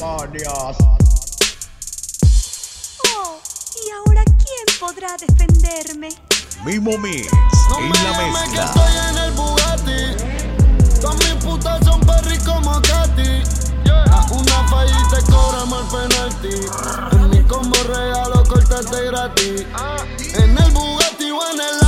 demonios. Oh, ¿y ahora quién podrá defenderme? Mimo Mix No en me la que estoy en el Bugatti. Todas mis putas son perry como Katy. A una fallita y cobramos el penalti. En mi combo regalo cortarte gratis. En el Bugatti o en el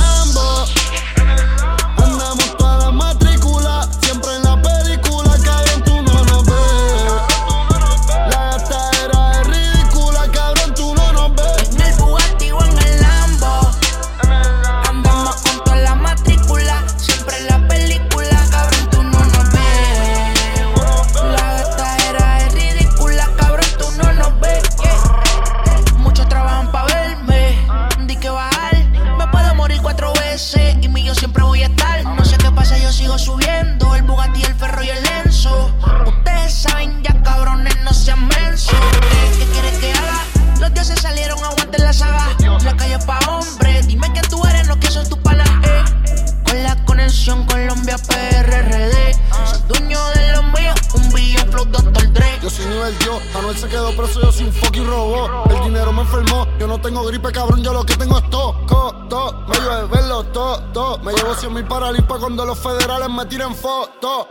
llevo 100 mil cuando los federales me tiren fotos.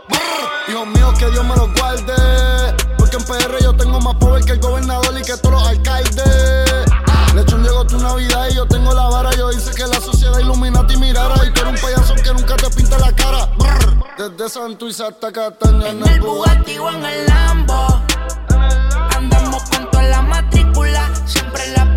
Hijos míos, que Dios me los guarde. Porque en PR yo tengo más poder que el gobernador y que todos los alcaldes. Lechón llegó tu Navidad y yo tengo la vara. Yo hice que la sociedad Illuminati mirara. Y tú eres un payaso que nunca te pinta la cara. Brr. Desde Santuiz hasta Cataña En el Bugatti o en el Lambo. Andamos con toda la matrícula. Siempre en la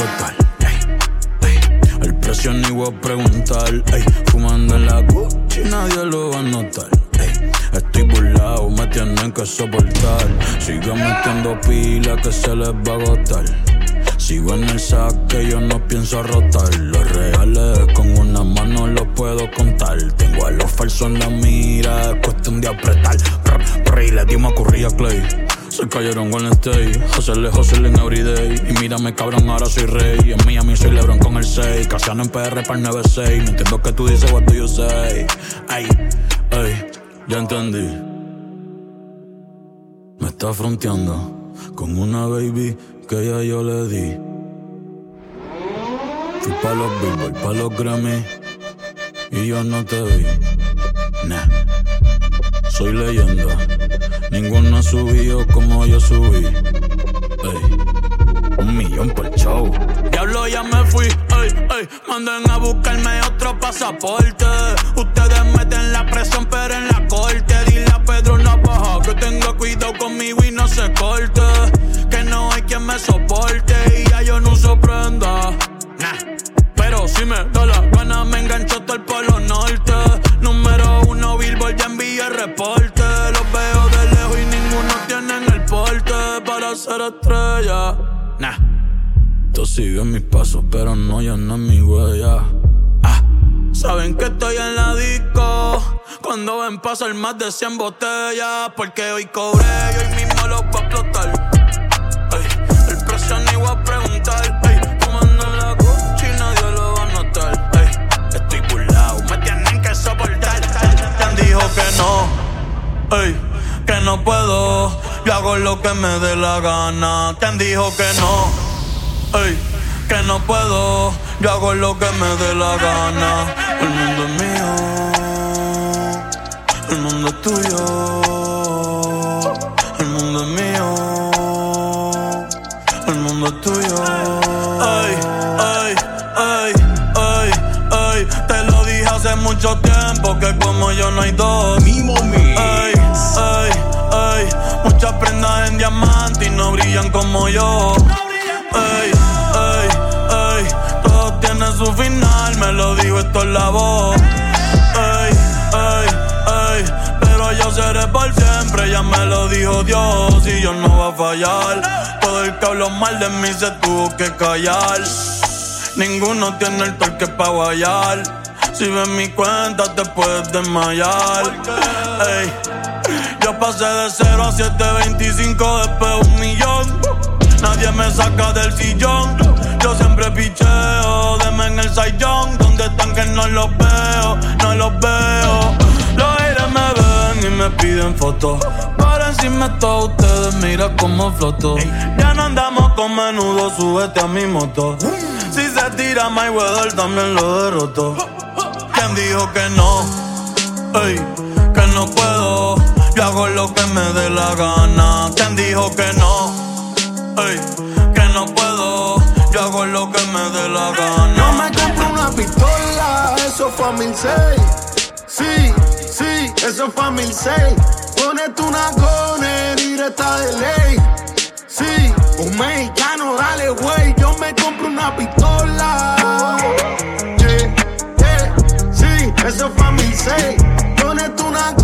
explotar. Ey, ey, el precio ni voy a preguntar. Ey, fumando en la Gucci nadie lo va a notar. Estoy burlado, me tienen que soportar. Sigo metiendo pila que se les va a agotar. Sigo en el saque, yo no pienso rotar. Los reales con una mano los puedo contar. Tengo a los falsos en la mira, es cuestión de apretar. Brr, brr, y le dimos a Curry a Clay. Se cayeron con el stay, hacerle hustle en everyday. Y mírame cabrón, ahora soy rey. En Miami soy Lebron con el 6. Casiano en PR para el 9-6. No entiendo que tú dices, what do you say? Ay, ay, ya entendí. Me está fronteando con una baby que ya yo le di. Fui pa' los Billboard, pa' los Grammy y yo no te vi. Nah, soy leyenda. Ninguno ha subido como yo subí. Ey, un millón por show. Diablo, ya me fui. Ey, ey, manden a buscarme otro pasaporte. Ustedes meten la presión, pero en la corte. Dile a Pedro Navaja que tenga cuidado conmigo y no se corte. Que no hay quien me soporte y ya yo no uso prenda. Nah. Pero si me da la gana, me engancho hasta el polo norte. Número uno, Billboard, ya envié reporte. Ser estrella. Nah. Tú sigues mis pasos, pero no, es mi huella. Ah. Saben que estoy en la disco Cuando ven pasar más de 100 botellas Porque hoy cobré y hoy mismo lo voy a explotar Ey, El precio ni voy a preguntar Ey, Fumando en la nadie lo va a notar Estoy burlado, me tienen que soportar Te dijo que no Ey, que no puedo Yo hago lo que me dé la gana ¿Quién dijo que no? Ey, que no puedo, yo hago lo que me dé la gana. El mundo es mío, el mundo es tuyo. El mundo es mío, el mundo es tuyo. Ay, ay, ay, ay, ay, te lo dije hace mucho tiempo que como yo no hay dos. Ay, ay, ay, muchas prendas en diamante y no brillan como yo. Ay, ay, ay, todo tiene su final, me lo digo, esto es la voz. Ay, ay, Ey, pero yo seré por siempre, ya me lo dijo Dios y yo no va a fallar. Todo el que habló mal de mí se tuvo que callar. Ninguno tiene el torque pa' guayar. Si ves mi cuenta te puedes desmayar. Ey, pasé de 0 a 725 después un millón. Nadie me saca del sillón. Yo siempre picheo, deme en el sayón. Donde están que no los veo, no los veo. Los aires me ven y me piden fotos. Por encima de todos ustedes, mira cómo floto. Ya no andamos con menudo, súbete a mi moto. Si se tira my weather, también lo derroto. ¿Quién dijo que no? Ey, que no puedo. Yo hago lo que me dé la gana. ¿Quién dijo que no? Ey, que no puedo. Yo hago lo que me dé la No gana. me compro una pistola, eso fue a mil seis. Sí, sí, eso fue a mil seis. Ponete una goner directa de ley. Sí, un mexicano, dale güey. Yo me compro una pistola. Yeah, yeah, sí, eso fue a mil seis. Ponete una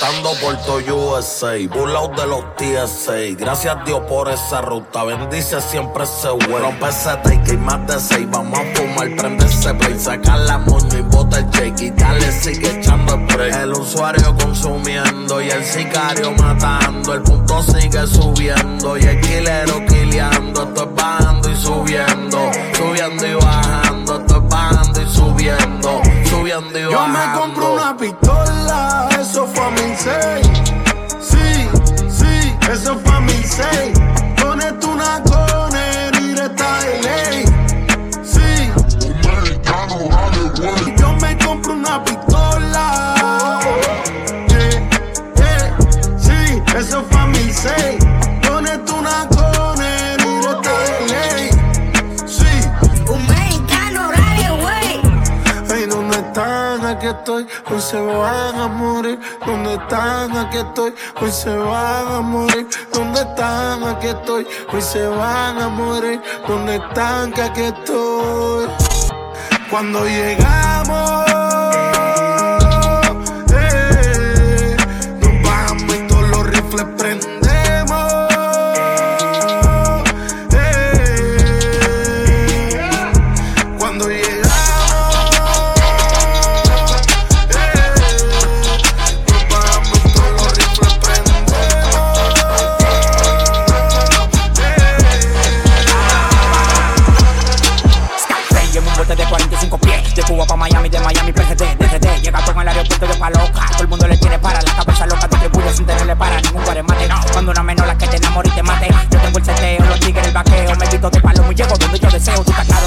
Transportando Puerto USA, burlados de los TSA. Gracias a Dios por esa ruta, bendice siempre ese güey. Rompe ese take y más de seis. Vamos a fumar, prende ese play, saca la moño y bota el shake. Y sigue echando break. El usuario consumiendo y el sicario matando. El punto sigue subiendo y el killero killeando. Esto es bajando y subiendo, subiendo y bajando. Esto es bajando están? Aquí estoy, hoy se van a morir. ¿Dónde están? Aquí estoy, hoy se van a morir. ¿Dónde están? Aquí estoy, hoy se van a morir. ¿Dónde están? Que aquí estoy. Cuando llegamos,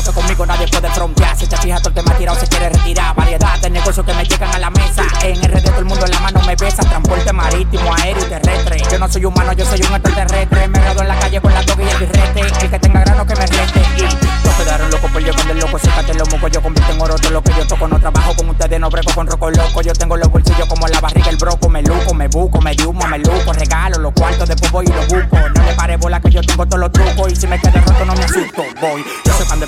que conmigo nadie puede frontear. Si te fijas todo el tema tirado se quiere retirar. Variedad de negocios que me llegan a la mesa. En RD todo el mundo en la mano me besa. Transporte marítimo, aéreo y terrestre. Yo no soy humano, yo soy un extraterrestre. Me graduo en la calle con la toga y el birrete. El que tenga grano que me rete. Y todos quedaron locos por yo cuando el loco. Sécate los mocos, yo convierto en oro todo lo que yo toco. No trabajo con ustedes, no breco con roco loco. Yo tengo los bolsillos como la barriga, el broco. Me luco, me buco, me humo, me luco. Regalo los cuartos, después voy y los busco. No le pare bola que yo tengo todos los trucos. Y si me quedo roto no me asusto, voy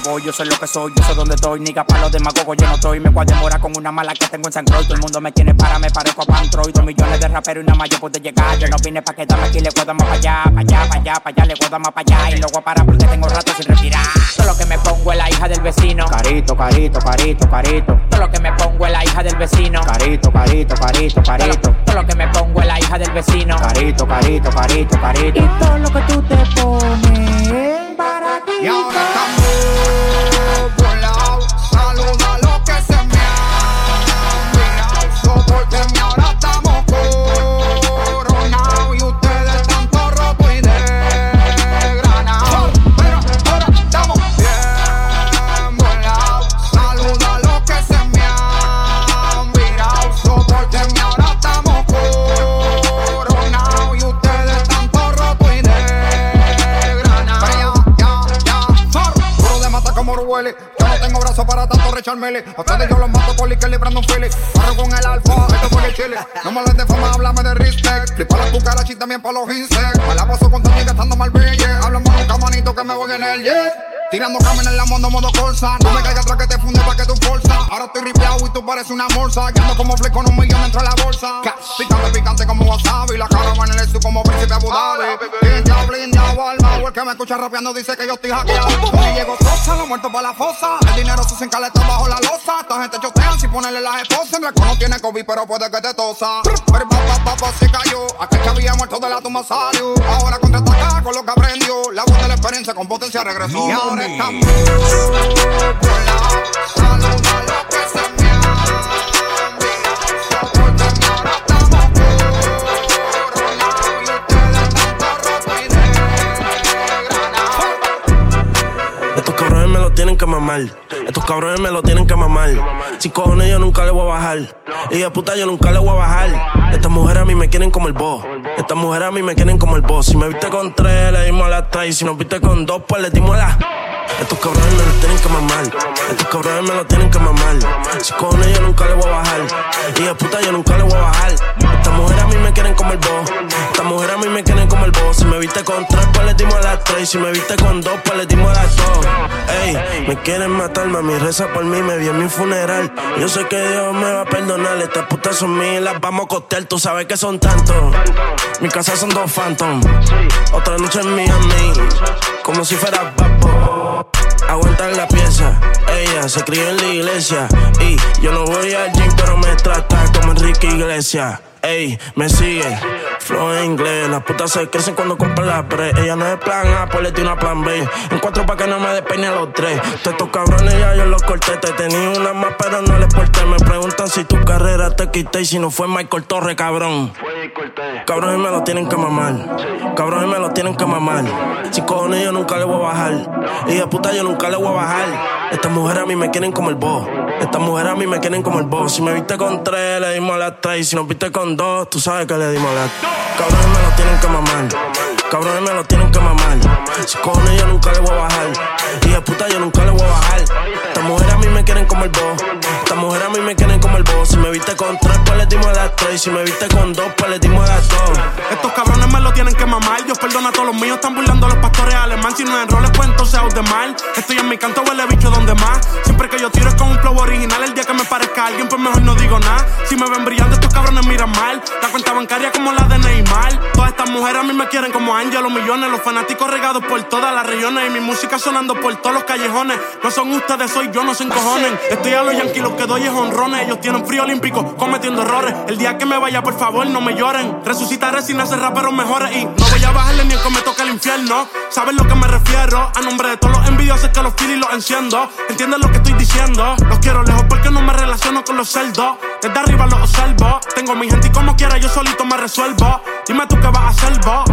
voy, yo sé lo que soy Yo sé dónde estoy, niga para los demagogos Yo no estoy, me voy a demorar con una mala que tengo en San Croix. Todo el mundo me tiene para, me parezco a Pantroid Dos millones de raperos y nada más yo puedo llegar. Yo no vine pa' quedarme aquí, le puedo más para allá Pa' allá, pa' allá, pa' allá, le puedo más para allá. Y luego a parar porque tengo rato sin respirar. Todo lo que me pongo es la hija del vecino. Carito, carito, carito, carito. Todo lo que me pongo es la hija del vecino. Carito, carito, carito, carito. Todo lo que me pongo es la hija del vecino. Carito, carito, carito, carito. Y todo lo que tú te pones para ti Y ahora estamos Oruele. Yo no tengo brazos para tanto recharmele. A ustedes yo los mato por que librando un fili. Corro con el alfa, esto fue el chile. No me hables de fama, háblame de respect. Flipa las cucarachas y también para los insects. Me la paso con Tony gastando mal billete. Hablamos nunca, manito, que me voy en el jet. Tirando cámara en la mondo modo corsa. No me caiga atrás que te funde pa' que tú forza. Ahora estoy ripeado y tú pareces una morsa. Que ando como flex con un millón dentro de la bolsa. Picante, picante como wasabi. La cara va en el como príncipe Abu Dhabi. Blindado, blindado, alma. El que me escucha rapeando dice que yo estoy hackeado. Hoy llego sosa, lo muerto para la fosa. El dinero se encaleta bajo la losa. Esta gente chotean sin ponerle las esposas. El no tiene COVID, pero puede que te tosa. Pero papá, papá, se cayó. Aquel que había muerto de la tumba salió. Ahora contraataca con lo que aprendió. La voz de la experiencia con potencia regresó. Estos cabrones me lo tienen que mamar. Estos cabrones me lo tienen que mamar. Si cojones yo nunca le voy a bajar. Y de puta yo nunca le voy a bajar. Estas mujeres a mí me quieren como el boss. Estas mujeres a mí me quieren como el boss. Si me viste con tres, le dimos a las tres. Y si nos viste con dos, pues le dimos a las. Estos cabrones me lo tienen que mamar. Estos cabrones me lo tienen que mamar. Si cojones yo nunca le voy a bajar. Y de puta yo nunca le voy a bajar. Estas mujeres a mí me quieren como el boss. Estas mujeres a mí me quieren como el boss. Si me viste con tres, pues le dimos a las tres. Si me viste con dos, pues le dimos a las dos. Ey, me quieren matar, mami, reza por mí, me vi en mi funeral. Yo sé que Dios me va a perdonar, estas putas son mías, las vamos a costear, tú sabes que son tantos. Mi casa son dos phantom, otra noche en Miami, como si fuera papo. Aguantar la pieza, ella se crió en la iglesia. Y yo no voy al gym, pero me trata como Enrique Iglesias. Ey, me sigue, flow en inglés. Las putas se crecen cuando compran la pre. Ella no es plan A, pues le tiene una plan B. En cuatro pa' que no me despeine a los tres. Todos estos cabrones ya yo los corté. Te tenía una más, pero no les porté. Me preguntan si tu carrera te quité. Y si no fue Michael Torre, cabrón. Cabrones me lo tienen que mamar. Cabrones me lo tienen que mamar. Si cojones yo nunca le voy a bajar. Y de puta yo nunca le voy a bajar. Estas mujeres a mí me quieren como el boss. Estas mujeres a mí me quieren como el boss. Si me viste con tres, le dimos las tres. Y si nos viste con dos, tú sabes que le dimos a las Cabrones me lo tienen que mamar. Cabrones me lo tienen que mamar. Si cojones yo nunca le voy a bajar. Y de puta yo nunca le voy a bajar. Estas mujeres a mí me quieren como el boss. Estas mujeres a mí me quieren Si me viste con tres, pues le dimos a las tres. Y si me viste con dos, pues le dimos a las dos. Estos cabrones me lo tienen que mamar. Dios perdona a todos los míos. Están burlando a los pastores alemán. Si no en roles, pues entonces out de mal. Estoy en mi canto, huele bicho donde más. Siempre que yo tiro es con un flow original. El día que me parezca alguien, pues mejor no digo nada. Si me ven brillando, estos cabrones miran mal. La cuenta bancaria como la de Neymar. Todas estas mujeres a mí me quieren como Ángel, los millones. Los fanáticos regados por todas las regiones. Y mi música sonando por todos los callejones. No son ustedes, soy yo, no se encojonen. Estoy a los yanquis, lo que doy es honrones. Ellos tienen frío olímpico, cometiendo errores. El día que me vaya, por favor, no me lloren. Resucitaré sin hacer raperos mejores. Y no voy a bajarle ni aunque me toque el infierno. ¿Sabes lo que me refiero? A nombre de todos los envidiosos que los y los enciendo. ¿Entiendes lo que estoy diciendo? Los quiero lejos porque no me relaciono con los cerdos. Desde arriba los observo. Tengo mi gente y como quiera yo solito me resuelvo. Dime tú qué vas a hacer vos.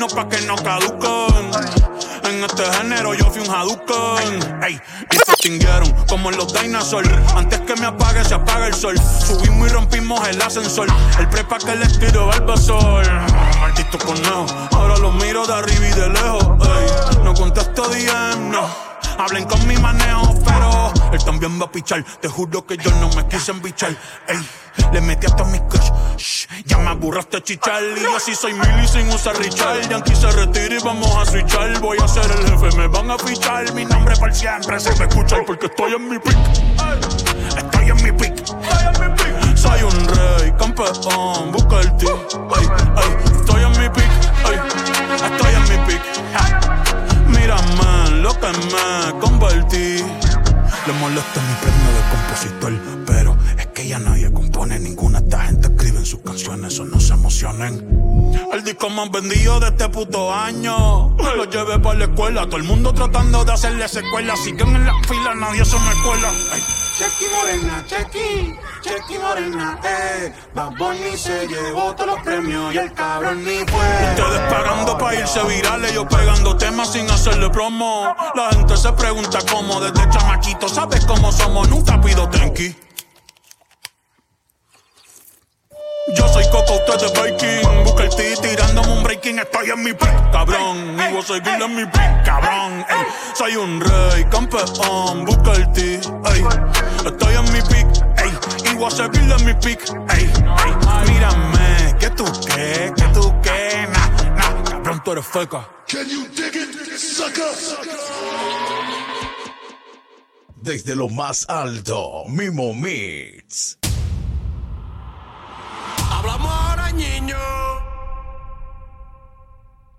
Himnos pa' que no caduquen. En este género yo fui un Hadouken. Y se extinguieron como los dinosaurs. Antes que me apague, se apaga el sol. Subimos y rompimos el ascensor. El prepa que les tiro Barbasol. Maldito conejo, ahora los miro de arriba y de lejos. No contesto DM, no. Hablen con mi manejo, pero él también va a pichar. Te juro que yo no me quise embichar. Ey, le metí hasta mi kush. Shh, ya me aburraste chichar. Y así soy mili sin usar Richard. Yankee se retira y vamos a switchar. Voy a ser el jefe, me van a fichar. Mi nombre por siempre se me escucha porque estoy en mi pick. Estoy en mi pick. Soy un rey, campeón, busca el team. Ey, ey, estoy en mi pick. Ey, estoy en mi pick. Mírame en lo que me convertí. Le molesta mi premio de compositor, pero es que ya nadie compone ninguna. Esta gente escribe en sus canciones, o no se emocionen. El disco más vendido de este puto año. Lo llevé para la escuela, todo el mundo tratando de hacerle secuela. Siguen en la fila, nadie se me cuela. Chequi Morena, chequi. Chequi Morena, eh. Bad se llevó todos los premios y el cabrón ni fue. Ustedes pagando pa' irse virales, yo pegando temas sin hacerle promo. La gente se pregunta cómo, desde chamaquito, ¿sabes cómo somos? Nunca pido tenki. Yo soy Coco, usted es Viking. Busca el T tirándome un breaking. Estoy en mi pick, cabrón. Y voy a seguir en mi pick, cabrón. Ey, soy un rey, campeón. Busca el T, ey. Estoy en mi pick, voy a seguirle mi pick. Ey, ey, mírame, que tú qué, que tú qué, nah, nah, cabrón, tú eres feca. Can you dig it, sucker? Desde lo más alto, Mimo Mix. Hablamos ahora, niño